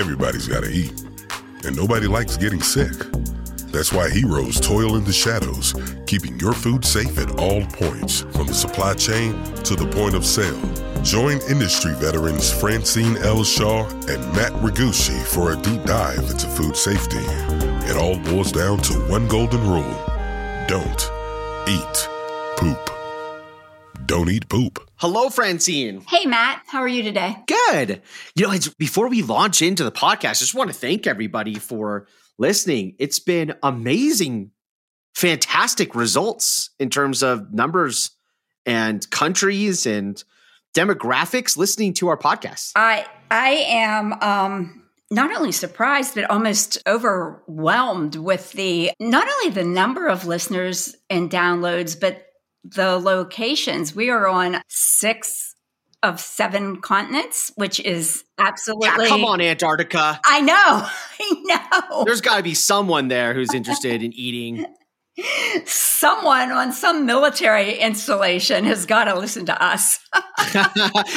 Everybody's got to eat, and nobody likes getting sick. That's why Heroes toil in the shadows, keeping your food safe at all points, from the supply chain to the point of sale. Join industry veterans Francine L. Shaw and Matt Ragucci for a deep dive into food safety. It all boils down to one golden rule don't eat. Don't eat poop. Hello, Francine. Hey, Matt. How are you today? Good. You know, it's, before we launch into the podcast, I just want to thank everybody for listening. It's been amazing, fantastic results in terms of numbers and countries and demographics listening to our podcast. I I am um not only surprised but almost overwhelmed with the not only the number of listeners and downloads but the locations. We are on 6 of seven continents, which is absolutely. Yeah, come on, Antarctica. I know. I know. There's got to be someone there who's interested in eating. Someone on some military installation has got to listen to us.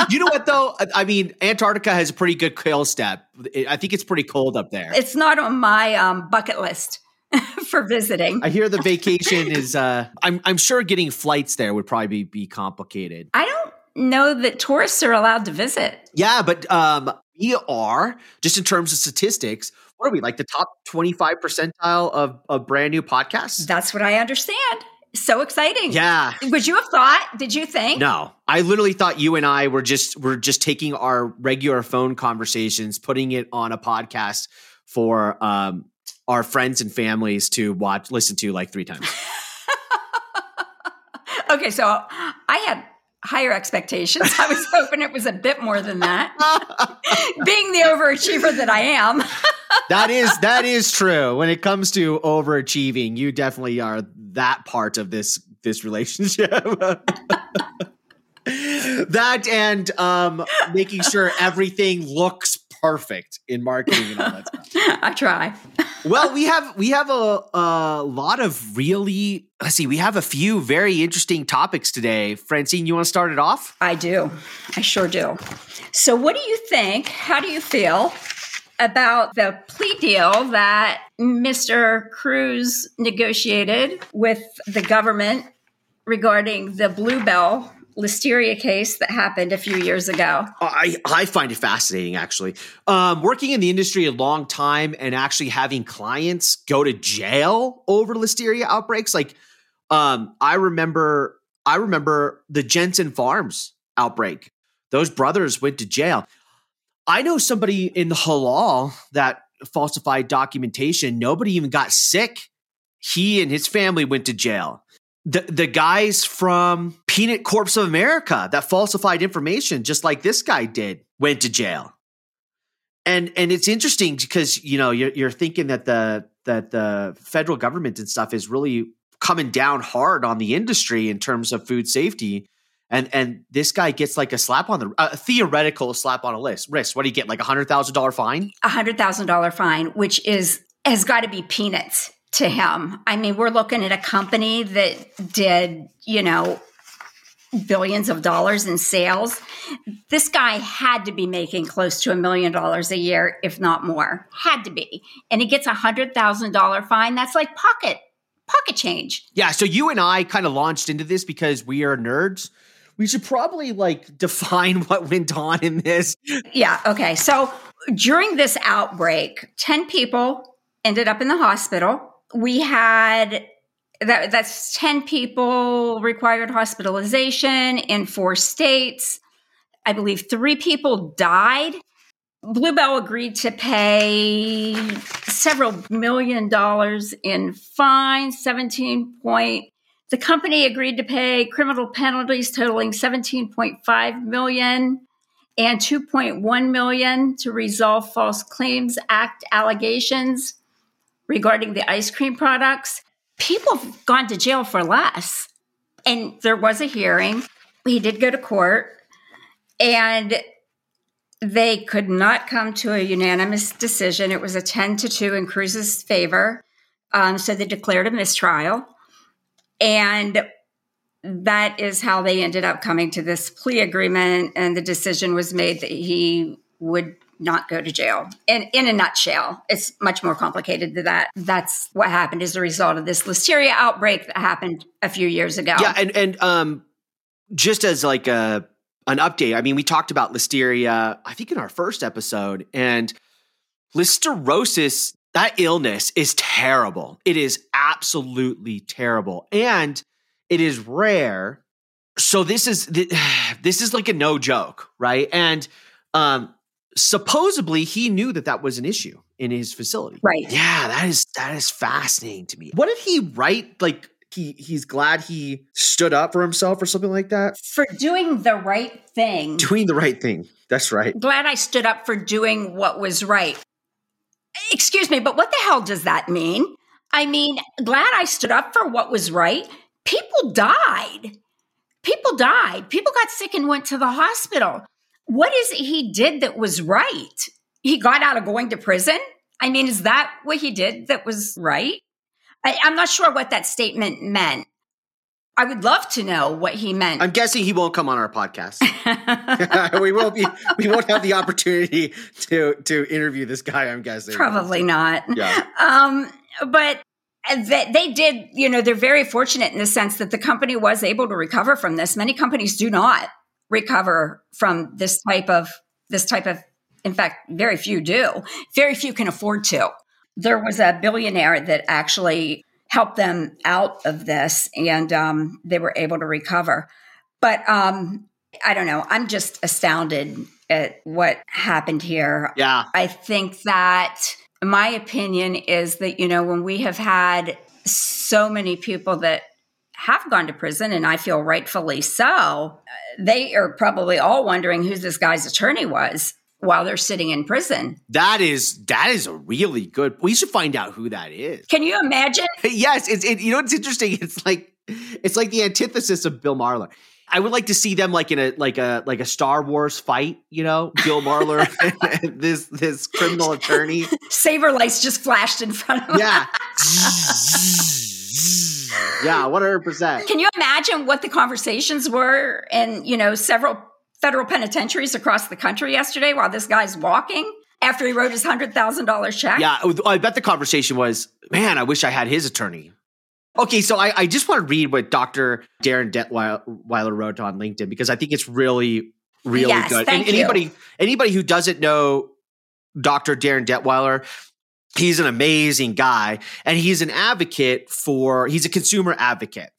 you know what, though? I mean, Antarctica has a pretty good kill step. I think it's pretty cold up there. It's not on my um, bucket list. for visiting. I hear the vacation is uh I'm I'm sure getting flights there would probably be, be complicated. I don't know that tourists are allowed to visit. Yeah, but um, we are just in terms of statistics. What are we like the top twenty five percentile of of brand new podcasts? That's what I understand. So exciting! Yeah. Would you have thought? Did you think? No, I literally thought you and I were just were just taking our regular phone conversations, putting it on a podcast for um, our friends and families to watch, listen to like three times. okay, so I had higher expectations. I was hoping it was a bit more than that. Being the overachiever that I am. that is that is true. When it comes to overachieving, you definitely are that part of this this relationship. that and um making sure everything looks perfect in marketing and all that stuff. I try. Well, we have we have a, a lot of really let's see, we have a few very interesting topics today. Francine, you want to start it off? I do. I sure do. So what do you think? How do you feel about the plea deal that Mr. Kruse negotiated with the government regarding the Blue Bell listeria case that happened a few years ago. I, I find it fascinating, actually. Um, working in the industry a long time and actually having clients go to jail over listeria outbreaks. Like, um, I remember, I remember the Jensen Farms outbreak. Those brothers went to jail. I know somebody in the halal that falsified documentation. Nobody even got sick. He and his family went to jail the the guys from Peanut Corps of America that falsified information, just like this guy did, went to jail. And and it's interesting because you know you're, you're thinking that the that the federal government and stuff is really coming down hard on the industry in terms of food safety. And and this guy gets like a slap on the a theoretical slap on a list wrist. What do you get? Like a hundred thousand dollar fine? A hundred thousand dollar fine, which is has got to be peanuts to him. I mean, we're looking at a company that did, you know, billions of dollars in sales. This guy had to be making close to a million dollars a year, if not more. Had to be. And he gets a hundred thousand dollar fine. That's like pocket pocket change. Yeah. So you and I kind of launched into this because we are nerds. We should probably like define what went on in this. Yeah. Okay. So during this outbreak, 10 people ended up in the hospital we had that that's 10 people required hospitalization in four states. I believe three people died. Blue Bell agreed to pay several million dollars in fines, 17 point. The company agreed to pay criminal penalties totaling 17.5 million and 2.1 million to resolve false claims act allegations regarding the ice cream products, people have gone to jail for less. And there was a hearing. He did go to court, and they could not come to a unanimous decision. It was a 10 to 2 in Kruse's favor. Um, so they declared a mistrial. And that is how they ended up coming to this plea agreement. And the decision was made that he would not go to jail. In in a nutshell, it's much more complicated than that. That's what happened as a result of this listeria outbreak that happened a few years ago. Yeah, and and um, just as like a an update, I mean, we talked about listeria, I think in our first episode, and listeriosis. That illness is terrible. It is absolutely terrible, and it is rare. So this is this is like a no joke, right? And um, supposedly he knew that that was an issue in his facility. Right. Yeah, that is that is fascinating to me. What did he write? Like he he's glad he stood up for himself or something like that. For doing the right thing. Doing the right thing. That's right. Glad I stood up for doing what was right. Excuse me, but what the hell does that mean? I mean, glad I stood up for what was right. People died. People died. People got sick and went to the hospital. What is it he did that was right? He got out of going to prison? I mean, is that what he did that was right? I, I'm not sure what that statement meant. I would love to know what he meant. I'm guessing he won't come on our podcast. we won't be. We won't have the opportunity to to interview this guy. I'm guessing probably not. Yeah. Um, but they did. You know, they're very fortunate in the sense that the company was able to recover from this. Many companies do not recover from this type of this type of. In fact, very few do. Very few can afford to. There was a billionaire that actually helped them out of this, and um, they were able to recover. But um, I don't know. I'm just astounded at what happened here. Yeah. I think that my opinion is that, you know, when we have had so many people that have gone to prison, and I feel rightfully so, they are probably all wondering who this guy's attorney was while they're sitting in prison. That is that is a really good. We should find out who that is. Can you imagine? yes, it's it, you know it's interesting. It's like it's like the antithesis of Bill Marler. I would like to see them like in a like a like a Star Wars fight, you know, Bill Marler, this this criminal attorney. Saber lights just flashed in front of him. Yeah. Yeah, one hundred percent. Can you imagine what the conversations were in you know several federal penitentiaries across the country yesterday while this guy's walking after he wrote his hundred thousand dollars check? Yeah, I bet the conversation was, man, I wish I had his attorney. Okay, so I, I just want to read what Dr. Darin Detwiler wrote on LinkedIn because I think it's really, really yes, good. And anybody, you. anybody who doesn't know Dr. Darin Detwiler, he's an amazing guy and he's an advocate for, he's a consumer advocate.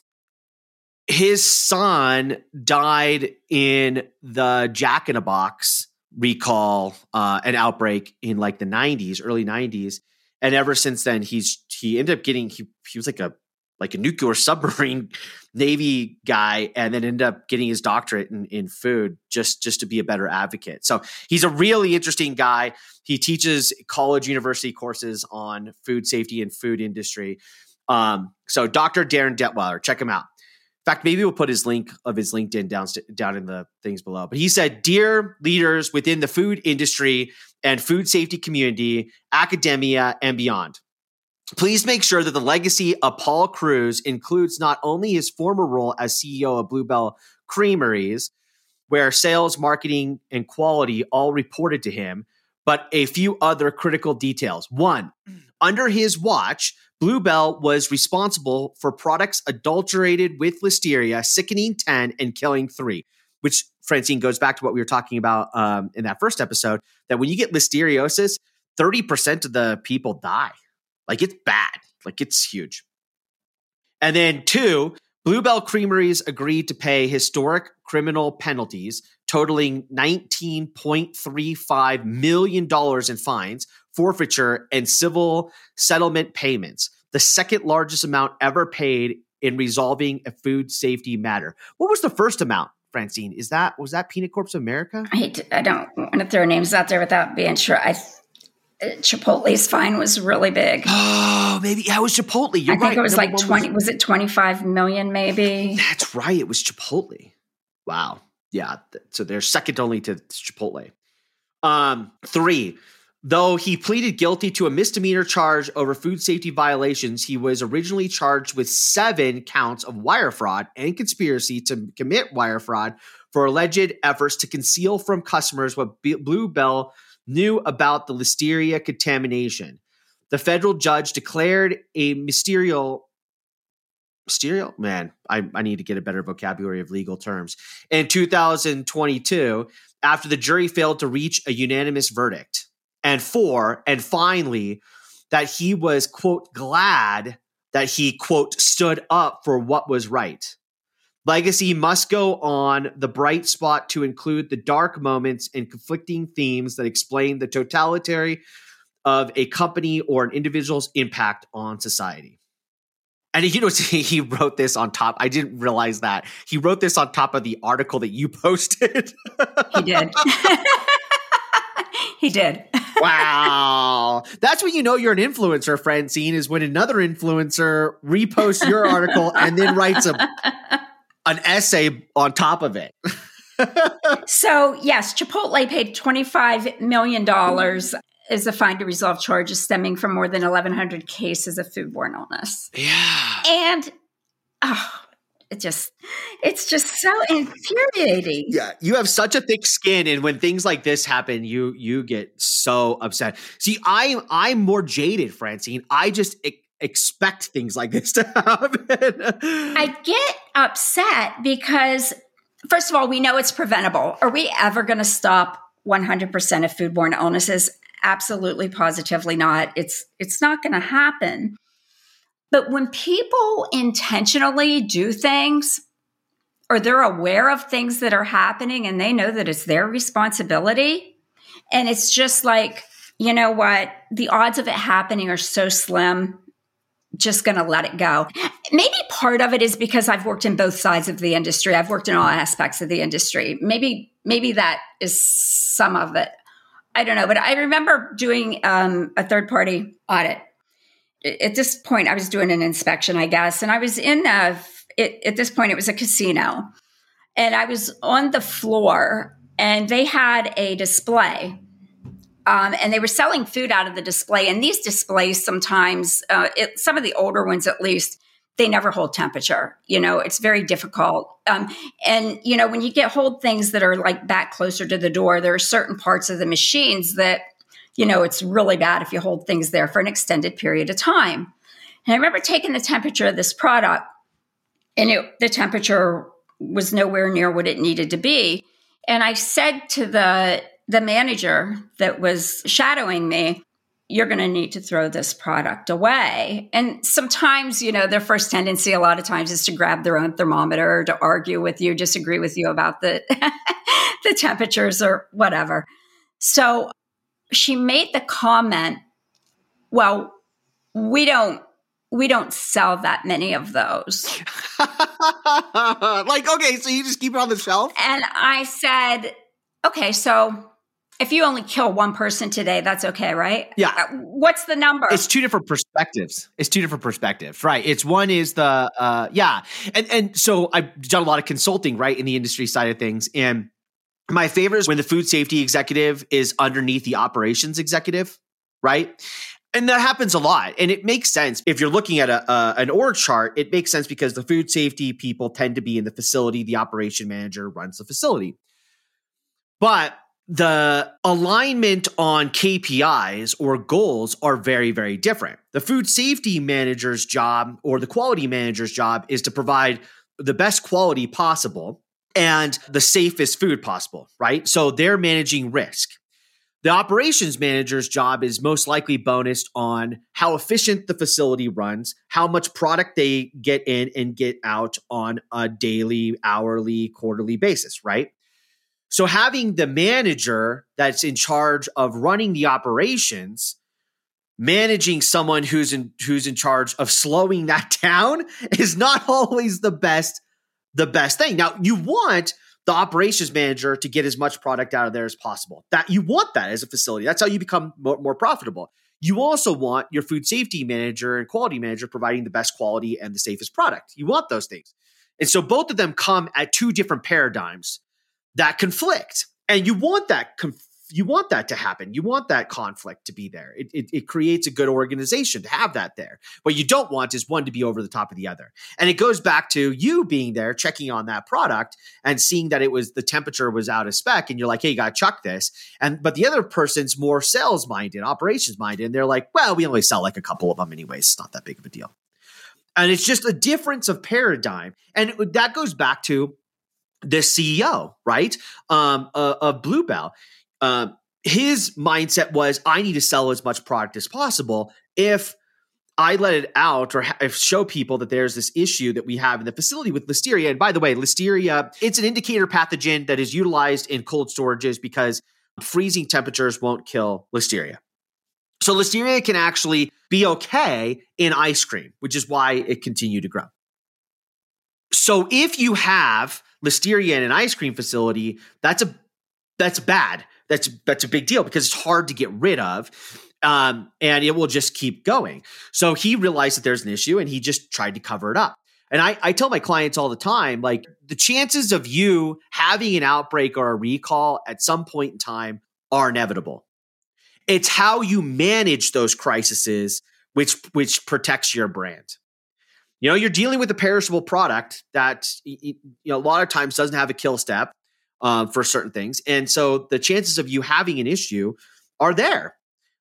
His son died in the Jack in a Box recall, uh, an outbreak in like the 90s, early 90s. And ever since then, he's he ended up getting he he was like a like a nuclear submarine navy guy and then ended up getting his doctorate in, in food just just to be a better advocate. So he's a really interesting guy. He teaches college university courses on food safety and food industry. Um, so dr darin detwiler check him out. In fact maybe we'll put his link of his linkedin down, down in the things below. But he said dear leaders within the food industry and food safety community academia and beyond Please make sure that the legacy of Paul Kruse includes not only his former role as CEO of Blue Bell Creameries, where sales, marketing, and quality all reported to him, but a few other critical details. One, under his watch, Blue Bell was responsible for products adulterated with listeria, sickening 10 and killing 3, which, Francine, goes back to what we were talking about um, in that first episode that when you get listeriosis, 30% of the people die. Like it's bad. Like it's huge. And then two, Blue Bell Creameries agreed to pay historic criminal penalties totaling $19.35 million in fines, forfeiture, and civil settlement payments, the second largest amount ever paid in resolving a food safety matter. What was the first amount, Francine? Is that was that Peanut Corps America? I, hate I don't want to throw names out there without being sure. I Chipotle's fine was really big. Oh, maybe yeah, it was Chipotle. You're I think right. it was Number like twenty. Was, it twenty five million? Maybe. That's right. It was Chipotle. Wow. Yeah. So they're second only to Chipotle. Um, three. Though he pleaded guilty to a misdemeanor charge over food safety violations, he was originally charged with seven counts of wire fraud and conspiracy to commit wire fraud for alleged efforts to conceal from customers what B- Blue Bell knew about the listeria contamination. The federal judge declared a ministerial Stereo? Man, I, I need to get a better vocabulary of legal terms. In 2022, after the jury failed to reach a unanimous verdict. And four, and finally, that he was, quote, glad that he, quote, stood up for what was right. Legacy must go on the bright spot to include the dark moments and conflicting themes that explain the totality of a company or an individual's impact on society. And you know, he wrote this on top. I didn't realize that he wrote this on top of the article that you posted. he did. he did. wow. That's when you know you're an influencer, Francine, is when another influencer reposts your article and then writes a an essay on top of it. so, yes, Chipotle paid $25 million as a fine to resolve charges stemming from more than 1,100 cases of foodborne illness. Yeah. And, oh, it just it's just so infuriating yeah you have such a thick skin and when things like this happen you you get so upset see i i'm more jaded francine i just expect things like this to happen. I get upset because, first of all, we know it's preventable. Are we ever going to stop 100% of foodborne illnesses? Absolutely, positively not. It's it's not going to happen. But when people intentionally do things, or they're aware of things that are happening, and they know that it's their responsibility, and it's just like you know what, the odds of it happening are so slim just going to let it go. Maybe part of it is because I've worked in both sides of the industry. I've worked in all aspects of the industry. Maybe maybe that is some of it. I don't know, but I remember doing um, a third party audit. At this point, I was doing an inspection, I guess, and I was in a. It, at this point, it was a casino, and I was on the floor, and they had a display um, and they were selling food out of the display. And these displays sometimes, uh, it, some of the older ones at least, they never hold temperature. You know, it's very difficult. Um, and you know, when you get hold things that are like back closer to the door, there are certain parts of the machines that, you know, it's really bad if you hold things there for an extended period of time. And I remember taking the temperature of this product, and it, the temperature was nowhere near what it needed to be. And I said to the the manager that was shadowing me, you're going to need to throw this product away. And sometimes, you know, their first tendency a lot of times is to grab their own thermometer to argue with you, disagree with you about the the temperatures or whatever. So she made the comment, well, we don't we don't sell that many of those. like, okay, so you just keep it on the shelf? And I said, okay, so if you only kill one person today, that's okay, right? Yeah. Uh, what's the number? It's two different perspectives. It's two different perspectives, right? It's one is the uh yeah. And and so I've done a lot of consulting, right, in the industry side of things. And my favorite is when the food safety executive is underneath the operations executive, right? And that happens a lot. And it makes sense. If you're looking at a, uh, an org chart, it makes sense because the food safety people tend to be in the facility. The operation manager runs the facility. But the alignment on KPIs or goals are very, very different. The food safety manager's job or the quality manager's job is to provide the best quality possible and the safest food possible, right? So they're managing risk. The operations manager's job is most likely bonused on how efficient the facility runs, how much product they get in and get out on a daily, hourly, quarterly basis, right? So having the manager that's in charge of running the operations, managing someone who's in who's in charge of slowing that down is not always the best the best thing. Now, you want the operations manager to get as much product out of there as possible. That you want that as a facility. That's how you become more, more profitable. You also want your food safety manager and quality manager providing the best quality and the safest product. You want those things. And so both of them come at two different paradigms that conflict. And you want that you want that to happen. You want that conflict to be there. It, it, it, creates a good organization to have that there. What you don't want is one to be over the top of the other. And it goes back to you being there, checking on that product and seeing that it was the temperature was out of spec. And you're like, hey, you got to chuck this. And but the other person's more sales minded, operations minded. And they're like, well, we only sell like a couple of them anyways. It's not that big of a deal. And it's just a difference of paradigm. And that goes back to the CEO, right? Um, uh, of Blue Bell. Uh, his mindset was, I need to sell as much product as possible. If I let it out or ha- show people that there's this issue that we have in the facility with listeria. And by the way, listeria, it's an indicator pathogen that is utilized in cold storages because freezing temperatures won't kill listeria. So listeria can actually be okay in ice cream, which is why it continued to grow. So if you have listeria in an ice cream facility, that's a that's bad. That's that's a big deal because it's hard to get rid of. Um, and it will just keep going. So he realized that there's an issue and he just tried to cover it up. And I, I tell my clients all the time, like the chances of you having an outbreak or a recall at some point in time are inevitable. It's how you manage those crises which which protects your brand. You know, you're dealing with a perishable product that you know a lot of times doesn't have a kill step uh, for certain things, and so the chances of you having an issue are there.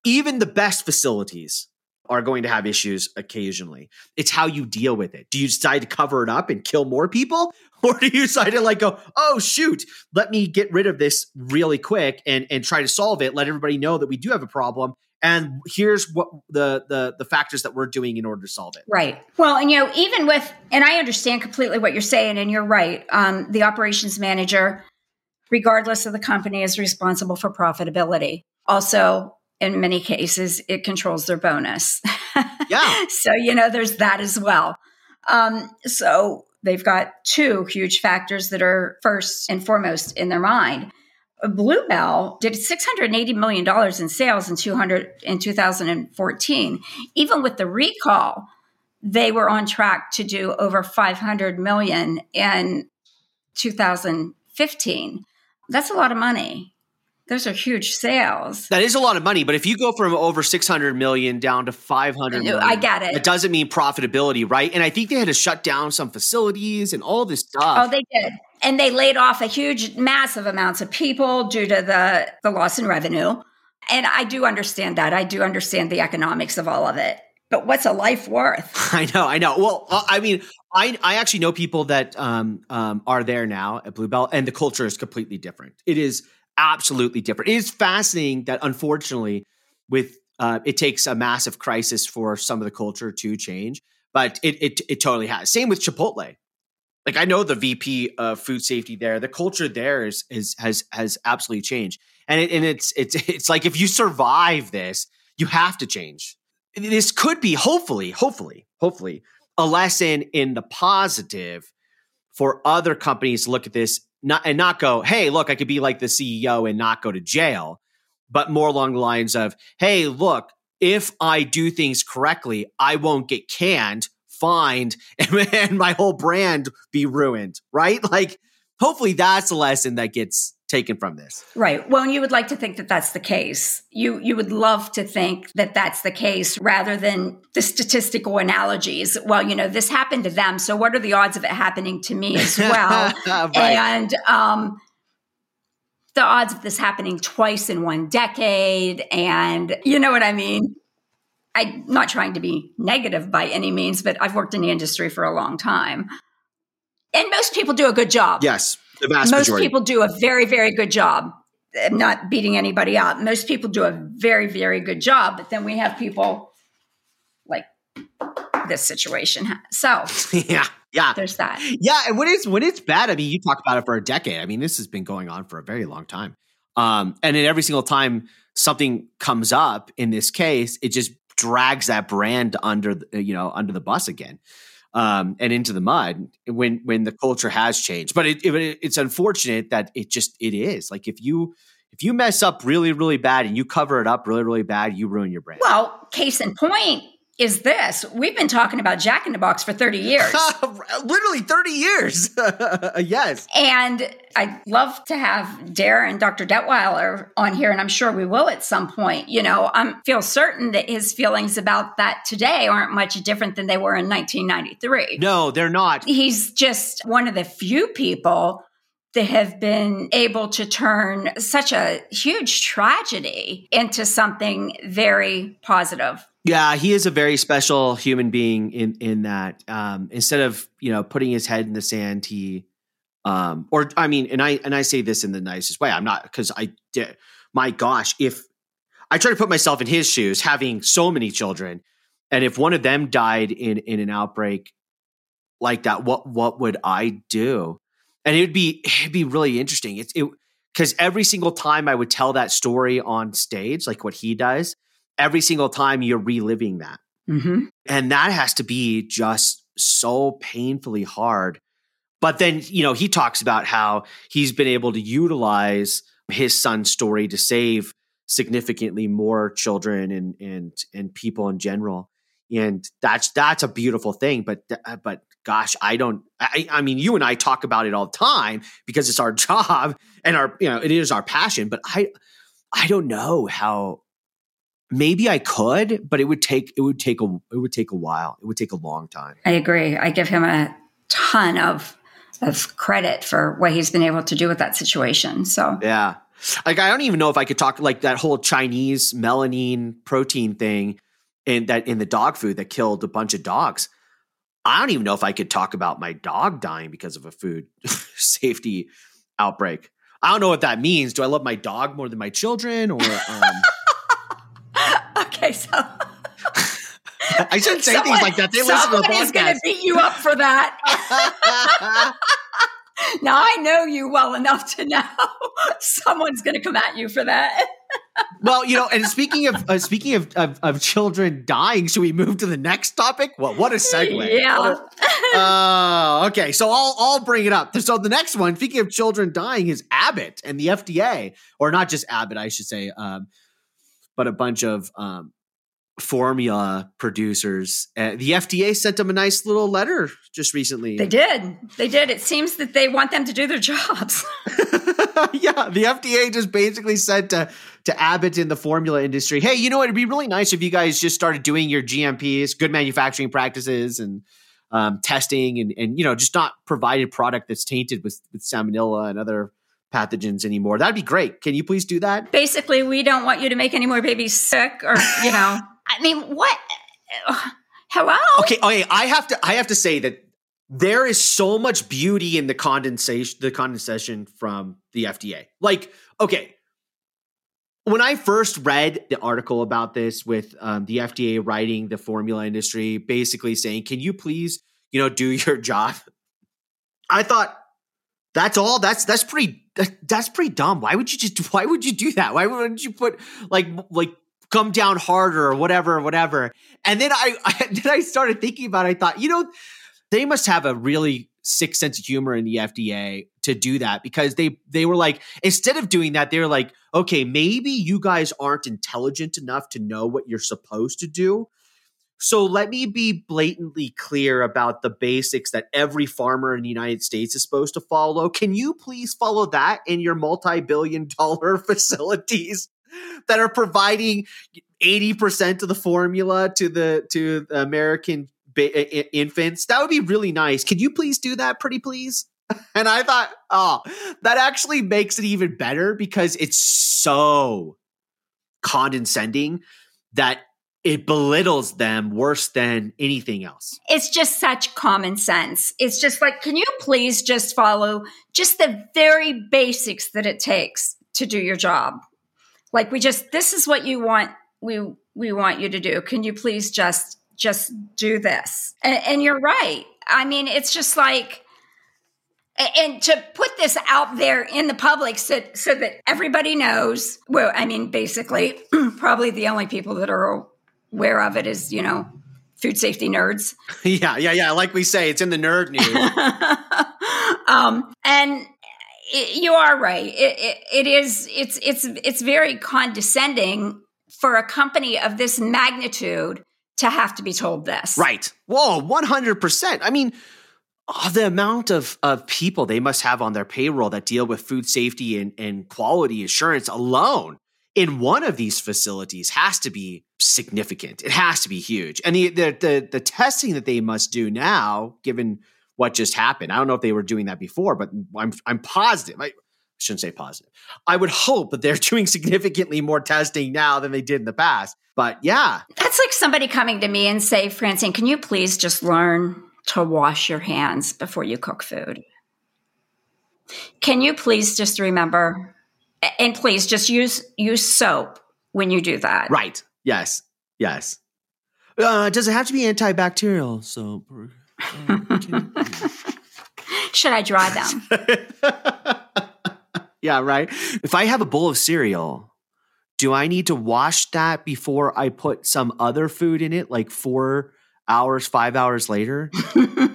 Even the best facilities are going to have issues occasionally. It's how you deal with it. Do you decide to cover it up and kill more people? Or do you decide to like go, oh shoot, let me get rid of this really quick and, and try to solve it, let everybody know that we do have a problem and here's what the the the factors that we're doing in order to solve it. Right. Well and you know even with and i understand completely what you're saying and you're right. Um, the operations manager regardless of the company is responsible for profitability. Also in many cases it controls their bonus. Yeah. So you know there's that as well. Um, so they've got two huge factors that are first and foremost in their mind Uh, Blue Bell did $680 million in sales in 200 in 2014. Even with the recall, they were on track to do over 500 million in 2015. That's a lot of money. Those are huge sales. That is a lot of money, but if you go from over 600 million down to 500 million, I get it. It doesn't mean profitability, right? And I think they had to shut down some facilities and all this stuff. Oh, they did. And they laid off a huge, massive amounts of people due to the, the loss in revenue. And I do understand that. I do understand the economics of all of it. But what's a life worth? I know, I know. Well, uh, I mean, I I actually know people that um, um, are there now at Blue Bell, and the culture is completely different. It is absolutely different. It is fascinating that unfortunately, with uh, it takes a massive crisis for some of the culture to change, but it it it totally has. Same with Chipotle. Like I know the VP of food safety there, the culture there is is has has absolutely changed, and it, and it's it's it's like if you survive this, you have to change. This could be hopefully, hopefully, hopefully a lesson in the positive for other companies to look at this not and not go, hey, look, I could be like the CEO and not go to jail, but more along the lines of, hey, look, if I do things correctly, I won't get canned, fined, and my whole brand be ruined, right? Like, hopefully that's a lesson that gets taken from this. Right. Well, you would like to think that that's the case. You you would love to think that that's the case rather than the statistical analogies. Well, you know, this happened to them, so what are the odds of it happening to me as well? right. And um the odds of this happening twice in one decade and you know what I mean? I'm not trying to be negative by any means, but I've worked in the industry for a long time. And most people do a good job. Yes. The vast Most majority. people do a very, very good job. I'm not beating anybody up. Most people do a very, very good job, but then we have people like this situation. So yeah, yeah, there's that. Yeah, and when it's when it's bad, I mean, you talk about it for a decade. I mean, this has been going on for a very long time. Um, and then every single time something comes up in this case, it just drags that brand under you know under the bus again um, and into the mud when when the culture has changed. But it, it, it's unfortunate that it just it is like if you if you mess up really really bad and you cover it up really really bad, you ruin your brand. Well, case in point, is this. We've been talking about Jack in the Box for 30 years. Literally 30 years. yes. And I'd love to have Darin Dr. Detwiler on here, and I'm sure we will at some point. You know, I feel certain that his feelings about that today aren't much different than they were in 1993. No, they're not. He's just one of the few people that have been able to turn such a huge tragedy into something very positive. Yeah, he is a very special human being in in that. Um, instead of you know putting his head in the sand, he, um, or I mean, and I and I say this in the nicest way. I'm not because I did. My gosh, if I try to put myself in his shoes, having so many children, and if one of them died in in an outbreak like that, what what would I do? And it'd be it'd be really interesting. It's it because every single time I would tell that story on stage, like what he does, every single time you're reliving that. Mm-hmm. And that has to be just so painfully hard. But then, you know, he talks about how he's been able to utilize his son's story to save significantly more children and and and people in general. And that's that's a beautiful thing. But uh, but gosh, I don't. I, I mean, you and I talk about it all the time because it's our job and our you know it is our passion. But I I don't know how maybe I could, but it would take it would take a it would take a while. It would take a long time. I agree. I give him a ton of of credit for what he's been able to do with that situation. So yeah, like I don't even know if I could talk like that whole Chinese melamine protein thing in that in the dog food that killed a bunch of dogs. I don't even know if I could talk about my dog dying because of a food safety outbreak. I don't know what that means. Do I love my dog more than my children or um, Okay, so I shouldn't say someone, things like that. They listen to the podcast. is going to beat you up for that. now I know you well enough to know someone's going to come at you for that. well, you know, and speaking of uh, speaking of, of, of children dying, should we move to the next topic? Well, what a segue! Yeah. Uh, okay. So I'll I'll bring it up. So the next one, speaking of children dying, is Abbott and the FDA, or not just Abbott, I should say. Um, but a bunch of um, formula producers. Uh, the FDA sent them a nice little letter just recently. They did. They did. It seems that they want them to do their jobs. yeah, the FDA just basically said to to Abbott in the formula industry, "Hey, you know what? It'd be really nice if you guys just started doing your GMPs, good manufacturing practices, and um, testing, and and you know, just not provided product that's tainted with with salmonella and other." Pathogens anymore. That'd be great. Can you please do that? Basically, we don't want you to make any more babies sick or, you know. I mean, what Hello? Okay, okay, I have to I have to say that there is so much beauty in the condensation the condensation from the FDA. Like, okay, when I first read the article about this with um, the FDA writing the formula industry, basically saying, "Can you please, you know, do your job?" I thought, that's all. That's that's pretty. That, that's pretty dumb. Why would you just? Why would you do that? Why wouldn't you put like like come down harder or whatever, whatever? And then I, I then I started thinking about. it. I thought, you know, they must have a really sick sense of humor in the FDA to do that because they they were like instead of doing that, they were like, okay, maybe you guys aren't intelligent enough to know what you're supposed to do. So let me be blatantly clear about the basics that every farmer in the United States is supposed to follow. Can you please follow that in your multi billion dollar facilities that are providing 80% of the formula to the to the American ba- infants? That would be really nice. Can you please do that pretty please? And I thought, oh, that actually makes it even better because it's so condescending that it belittles them worse than anything else. It's just such common sense. It's just like, can you please just follow just the very basics that it takes to do your job? Like we just this is what you want we we want you to do. Can you please just just do this? And, and you're right. I mean, it's just like and to put this out there in the public so, so that everybody knows well i mean basically probably the only people that are aware of it is, you know, food safety nerds. yeah, yeah, yeah. Like we say, it's in the nerd news. um, and it, you are right. It, it, it is. It's it's it's very condescending for a company of this magnitude to have to be told this. Right. Whoa, 100%. I mean, oh, the amount of, of people they must have on their payroll that deal with food safety and, and quality assurance alone in one of these facilities has to be significant. It has to be huge. And the, the, the, the testing that they must do now, given what just happened, I don't know if they were doing that before, but I'm, I'm positive. I, shouldn't say positive. I would hope that they're doing significantly more testing now than they did in the past. But yeah. That's like somebody coming to me and say, Francine, can you please just learn to wash your hands before you cook food? Can you please just remember and please just use use soap when you do that. Right. Yes. Yes. Uh, does it have to be antibacterial soap? Should I dry them? yeah, right. If I have a bowl of cereal, do I need to wash that before I put some other food in it, like four hours, five hours later?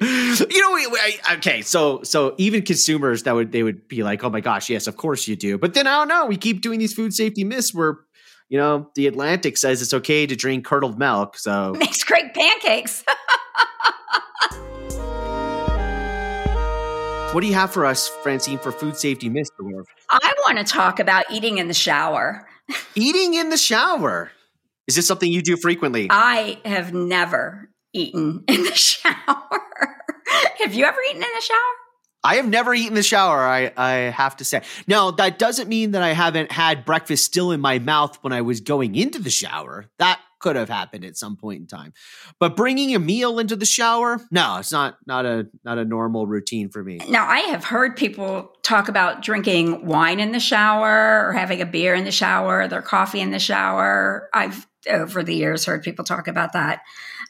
you know, okay, so so even consumers that would they would be like, oh my gosh, yes, of course you do. But then I don't know. We keep doing these food safety myths where you know the Atlantic says it's okay to drink curdled milk, so makes great pancakes. What do you have for us, Francine, for food safety myths? I want to talk about eating in the shower. eating in the shower. Is this something you do frequently? I have never eaten in the shower. Have you ever eaten in the shower? I have never eaten in the shower, I, I have to say. Now, that doesn't mean that I haven't had breakfast still in my mouth when I was going into the shower. That could have happened at some point in time. But bringing a meal into the shower, no, it's not not a not a normal routine for me. Now, I have heard people talk about drinking wine in the shower or having a beer in the shower, their coffee in the shower. I've over the years heard people talk about that.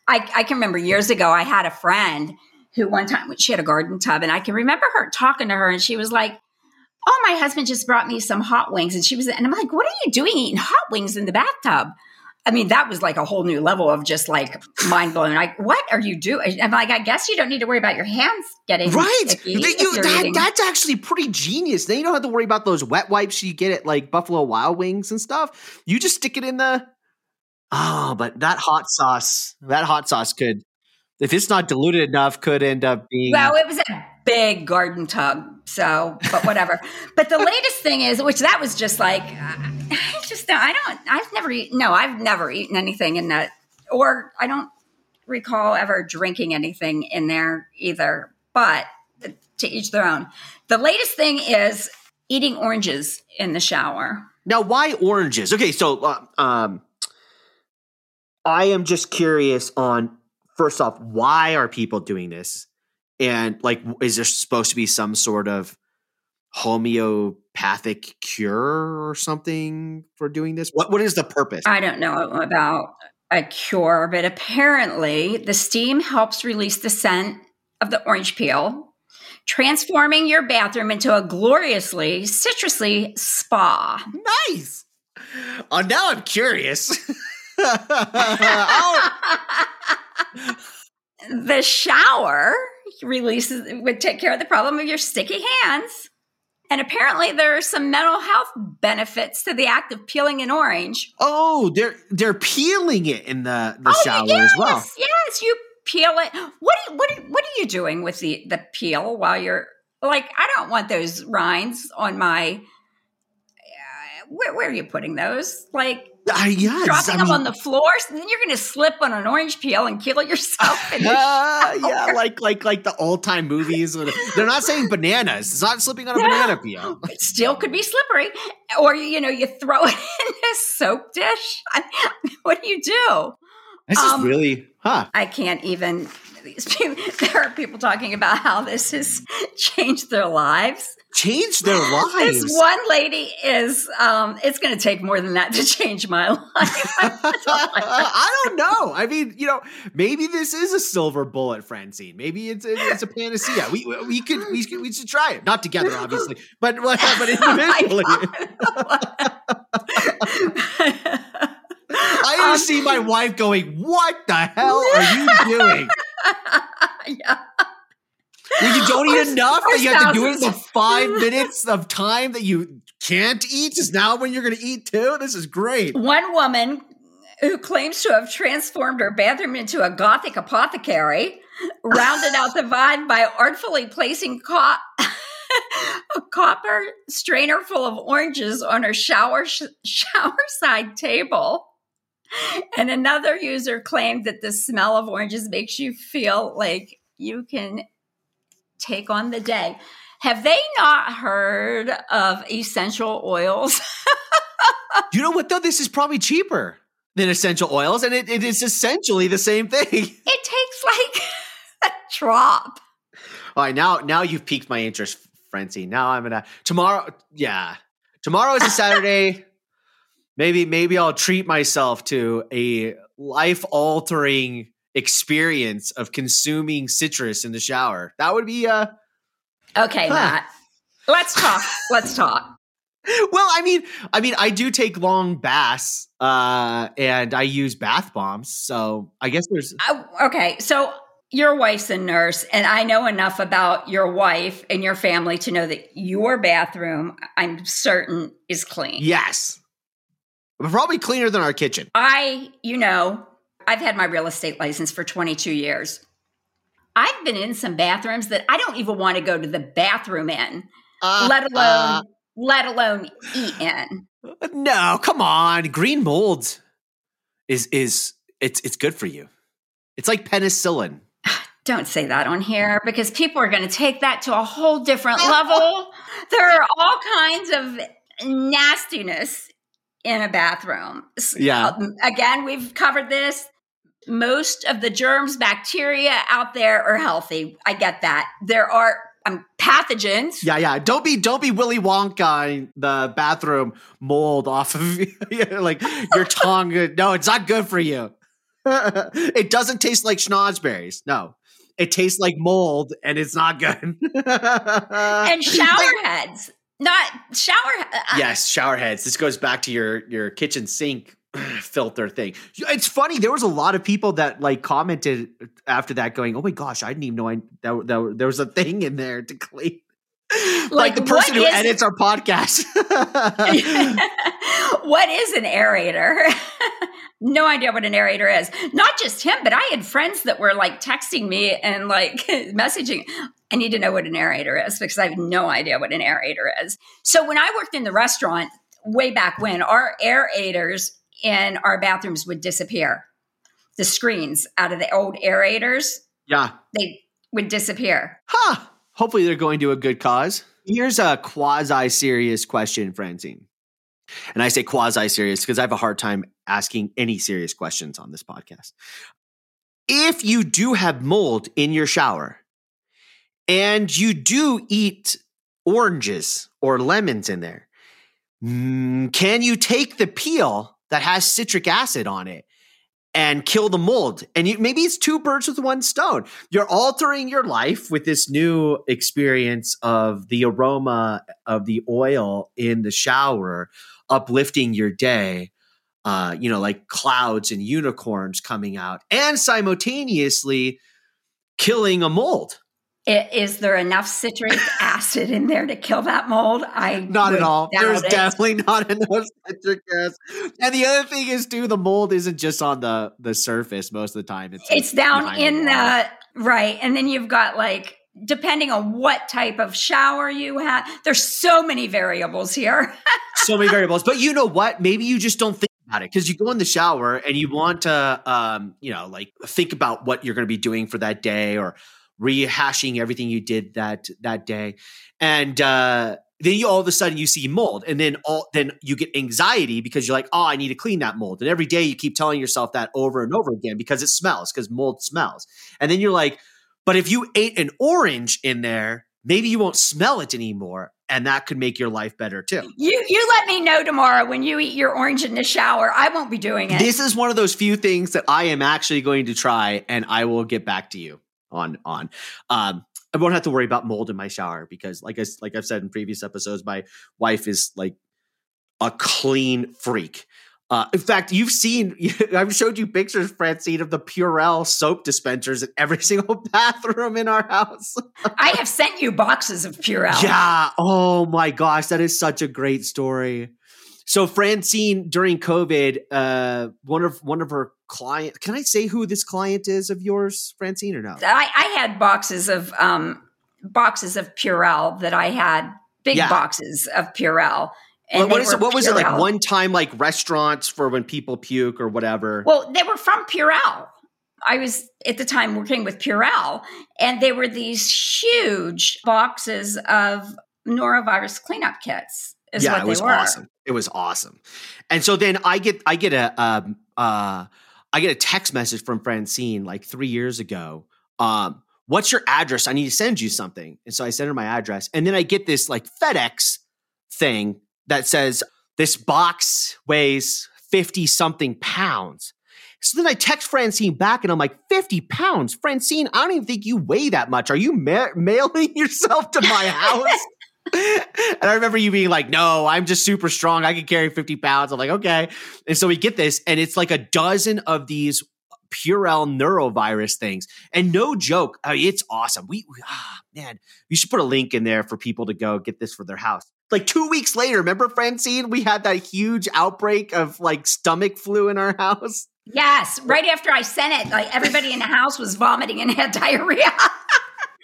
I, I can remember years ago I had a friend who one time she had a garden tub and I can remember her talking to her and she was like, Oh, my husband just brought me some hot wings. And she was, and I'm like, what are you doing eating hot wings in the bathtub? I mean, that was like a whole new level of just like mind blowing. Like, what are you doing? I'm like, I guess you don't need to worry about your hands getting right. You, that, that's actually pretty genius. Then you don't have to worry about those wet wipes you get at like Buffalo Wild Wings and stuff. You just stick it in the. Oh, but that hot sauce, that hot sauce could, if it's not diluted enough, could end up being. Well, it was a big garden tub, so but whatever. but the latest thing is, which that was just like. Uh, I just I don't I've never eaten no I've never eaten anything in that or I don't recall ever drinking anything in there either but to each their own the latest thing is eating oranges in the shower now why oranges okay so uh, um I am just curious on first off why are people doing this and like is there supposed to be some sort of homeopathic cure or something for doing this? What what is the purpose? I don't know about a cure, but apparently the steam helps release the scent of the orange peel, transforming your bathroom into a gloriously citrusy spa. Nice. Oh, now I'm curious. the shower releases would take care of the problem of your sticky hands and apparently there are some mental health benefits to the act of peeling an orange. Oh, they're they're peeling it in the, the oh, shower yes, as well. Yes, you peel it. What are, what are, what are you doing with the the peel while you're like I don't want those rinds on my uh, where, where are you putting those? Like uh, yes, dropping I them mean, on the floor, so then you're going to slip on an orange peel and kill yourself. uh, yeah, like like like the old time movies. They're not saying bananas. It's not slipping on a banana peel. It still could be slippery, or you know, you throw it in a soap dish. what do you do? This um, is really, huh? I can't even. These people, there are people talking about how this has changed their lives Changed their lives. This one lady is, um, it's going to take more than that to change my life. I don't know. I mean, you know, maybe this is a silver bullet, Francine. Maybe it's it's a panacea. We we could we, could, we should try it. Not together, obviously, but but individually. I um, see my wife going, "What the hell are you doing?" yeah you don't eat enough that you have to do it in the five minutes of time that you can't eat is now when you're going to eat too. This is great. One woman who claims to have transformed her bathroom into a gothic apothecary, rounded out the vibe by artfully placing co- a copper strainer full of oranges on her shower sh- shower side table. And another user claimed that the smell of oranges makes you feel like you can take on the day. Have they not heard of essential oils? you know what though? This is probably cheaper than essential oils, and it, it is essentially the same thing. It takes like a drop. All right, now now you've piqued my interest, Frenzy. Now I'm gonna tomorrow. Yeah, tomorrow is a Saturday. Maybe maybe I'll treat myself to a life altering experience of consuming citrus in the shower. That would be uh Okay, huh. Matt. Let's talk. Let's talk. Well, I mean, I mean, I do take long baths, uh, and I use bath bombs. So I guess there's uh, okay. So your wife's a nurse, and I know enough about your wife and your family to know that your bathroom, I'm certain, is clean. Yes, probably cleaner than our kitchen. I, you know, I've had my real estate license for 22 years. I've been in some bathrooms that I don't even want to go to the bathroom in, uh, let alone uh, let alone eat in. No, come on. Green mold is is it's it's good for you. It's like penicillin. Don't say that on here because people are going to take that to a whole different level. There are all kinds of nastiness in a bathroom. Yeah. Um, again, we've covered this most of the germs, bacteria out there are healthy. I get that. There are um, pathogens. Yeah, yeah. Don't be don't be Willy Wonka the bathroom mold off of like your tongue. no, it's not good for you. it doesn't taste like schnozberries. No. It tastes like mold and it's not good. and shower heads. Not shower uh, Yes, shower heads. This goes back to your your kitchen sink filter thing. It's funny. There was a lot of people that like commented after that, going, "Oh my gosh, I didn't even know I that, that there was a thing in there to clean." Like, like the person who is, edits our podcast. what is an aerator? No idea what a narrator is. Not just him, but I had friends that were like texting me and like messaging. I need to know what a narrator is because I have no idea what an aerator is. So when I worked in the restaurant way back when, our aerators in our bathrooms would disappear. The screens out of the old aerators. Yeah. They would disappear. Huh. Hopefully they're going to a good cause. Here's a quasi serious question, Francine. And I say quasi serious because I have a hard time asking any serious questions on this podcast. If you do have mold in your shower and you do eat oranges or lemons in there, mm, can you take the peel that has citric acid on it and kill the mold. And you, maybe it's two birds with one stone. You're altering your life with this new experience of the aroma of the oil in the shower, uplifting your day. Uh, you know, like clouds and unicorns coming out, and simultaneously killing a mold. Is there enough citric acid in there to kill that mold? I not at all. There's it. definitely not enough citric acid. And the other thing is, too, the mold isn't just on the the surface most of the time. It's it's down in the, the right, and then you've got like depending on what type of shower you have. There's so many variables here. so many variables, but you know what? Maybe you just don't think about it because you go in the shower and you want to, um, you know, like think about what you're going to be doing for that day or rehashing everything you did that that day and uh then you all of a sudden you see mold and then all then you get anxiety because you're like oh i need to clean that mold and every day you keep telling yourself that over and over again because it smells because mold smells and then you're like but if you ate an orange in there maybe you won't smell it anymore and that could make your life better too. You you let me know tomorrow when you eat your orange in the shower. I won't be doing it. This is one of those few things that I am actually going to try and I will get back to you on on. Um, I won't have to worry about mold in my shower because, like I like I've said in previous episodes, my wife is like a clean freak. Uh, in fact, you've seen, I've showed you pictures, Francine, of the Purell soap dispensers in every single bathroom in our house. I have sent you boxes of Purell. Yeah. Oh my gosh. That is such a great story. So Francine during COVID, uh, one of one of her client. Can I say who this client is of yours, Francine, or no? I, I had boxes of um, boxes of Purell that I had big Yeah. boxes of Purell. What, what is it? What was it like? One time, like restaurants for when people puke or whatever. Well, they were from Purell. I was at the time working with Purell, and they were these huge boxes of norovirus cleanup kits. Is yeah, what it they was were. awesome. It was awesome. And so then I get I get a um uh I get a text message from Francine like three years ago. Um, what's your address? I need to send you something. And so I send her my address, and then I get this like FedEx thing that says this box weighs 50 something pounds. So then I text Francine back and I'm like, 50 pounds? Francine, I don't even think you weigh that much. Are you ma- mailing yourself to my house? and I remember you being like, no, I'm just super strong. I can carry 50 pounds. I'm like, okay. And so we get this, and it's like a dozen of these Purell norovirus things. And no joke, I mean, it's awesome. We, we- ah, man, you should put a link in there for people to go get this for their house. Like two weeks later, remember Francine? We had that huge outbreak of like stomach flu in our house. Yes, right after I sent it, like everybody in the house was vomiting and had diarrhea.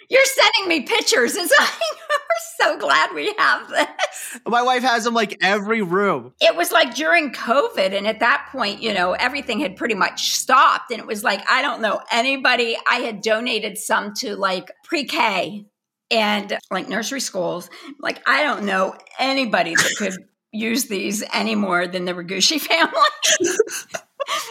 You're sending me pictures. It's like we're so glad we have this. My wife has them like every room. It was like during COVID, and at that point, you know, everything had pretty much stopped. And it was like, I don't know anybody. I had donated some to like pre K and like nursery schools. Like, I don't know anybody that could use these any more than the Ragushi family.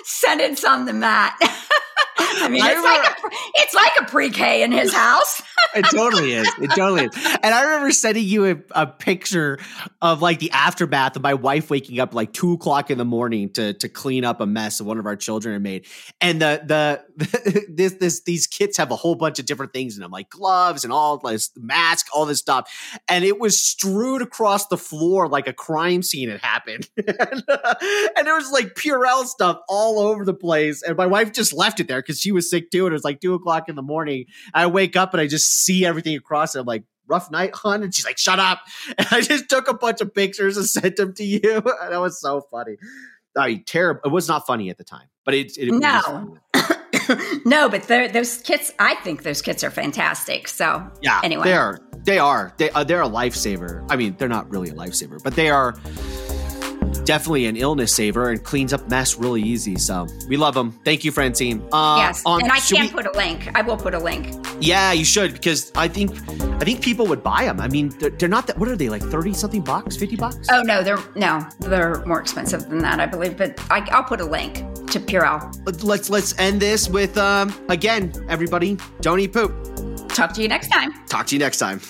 Sentence on the Matt. I mean, I it's like, a, it's like a pre K in his house. It totally is. It totally is. And I remember sending you a, a picture of like the aftermath of my wife waking up like two o'clock in the morning to to clean up a mess that one of our children had made. And the the this this these kits have a whole bunch of different things in them, like gloves and all this mask, all this stuff. And it was strewed across the floor like a crime scene had happened. and, uh, and there was like Purell stuff all over the place. And my wife just left it there because she was sick too. And it was like two o'clock in the morning. I wake up and I just see everything across it. I'm like, rough night, hon? And she's like, shut up. And I just took a bunch of pictures and sent them to you. And that was so funny. I mean, terrible. It was not funny at the time, but it, it, it was No. no, but those kits, I think those kits are fantastic. So, Yeah, Anyway. they are. They are. They uh, they're a lifesaver. I mean, they're not really a lifesaver, but they are definitely an illness saver and cleans up mess really easy. So we love them. Thank you, Francine. Uh, yes. um, and I can we- put a link. I will put a link. Yeah, you should because I think I think people would buy them. I mean, they're, they're not that. What are they like? Thirty something bucks? Fifty bucks? Oh no, they're no, they're more expensive than that, I believe. But I, I'll put a link to Purell. Let- Let's let's end this with um again, everybody. Don't eat poop. Talk to you next time. Talk to you next time.